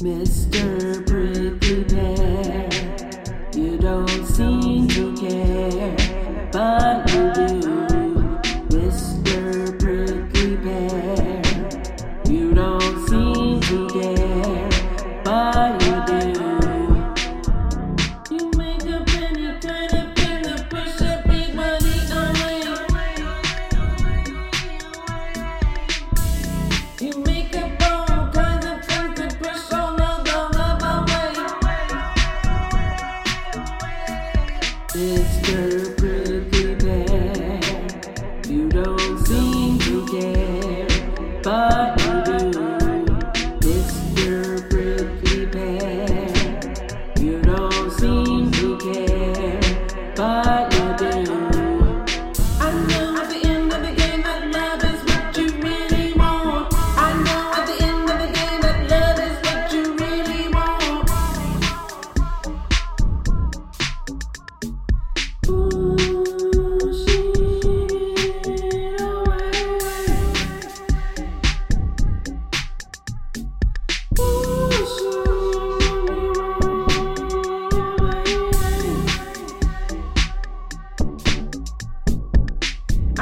Mr. Prickly Pear, you don't seem to care, but you do. Mr. Prickly Pear, you don't seem to care, but you It's your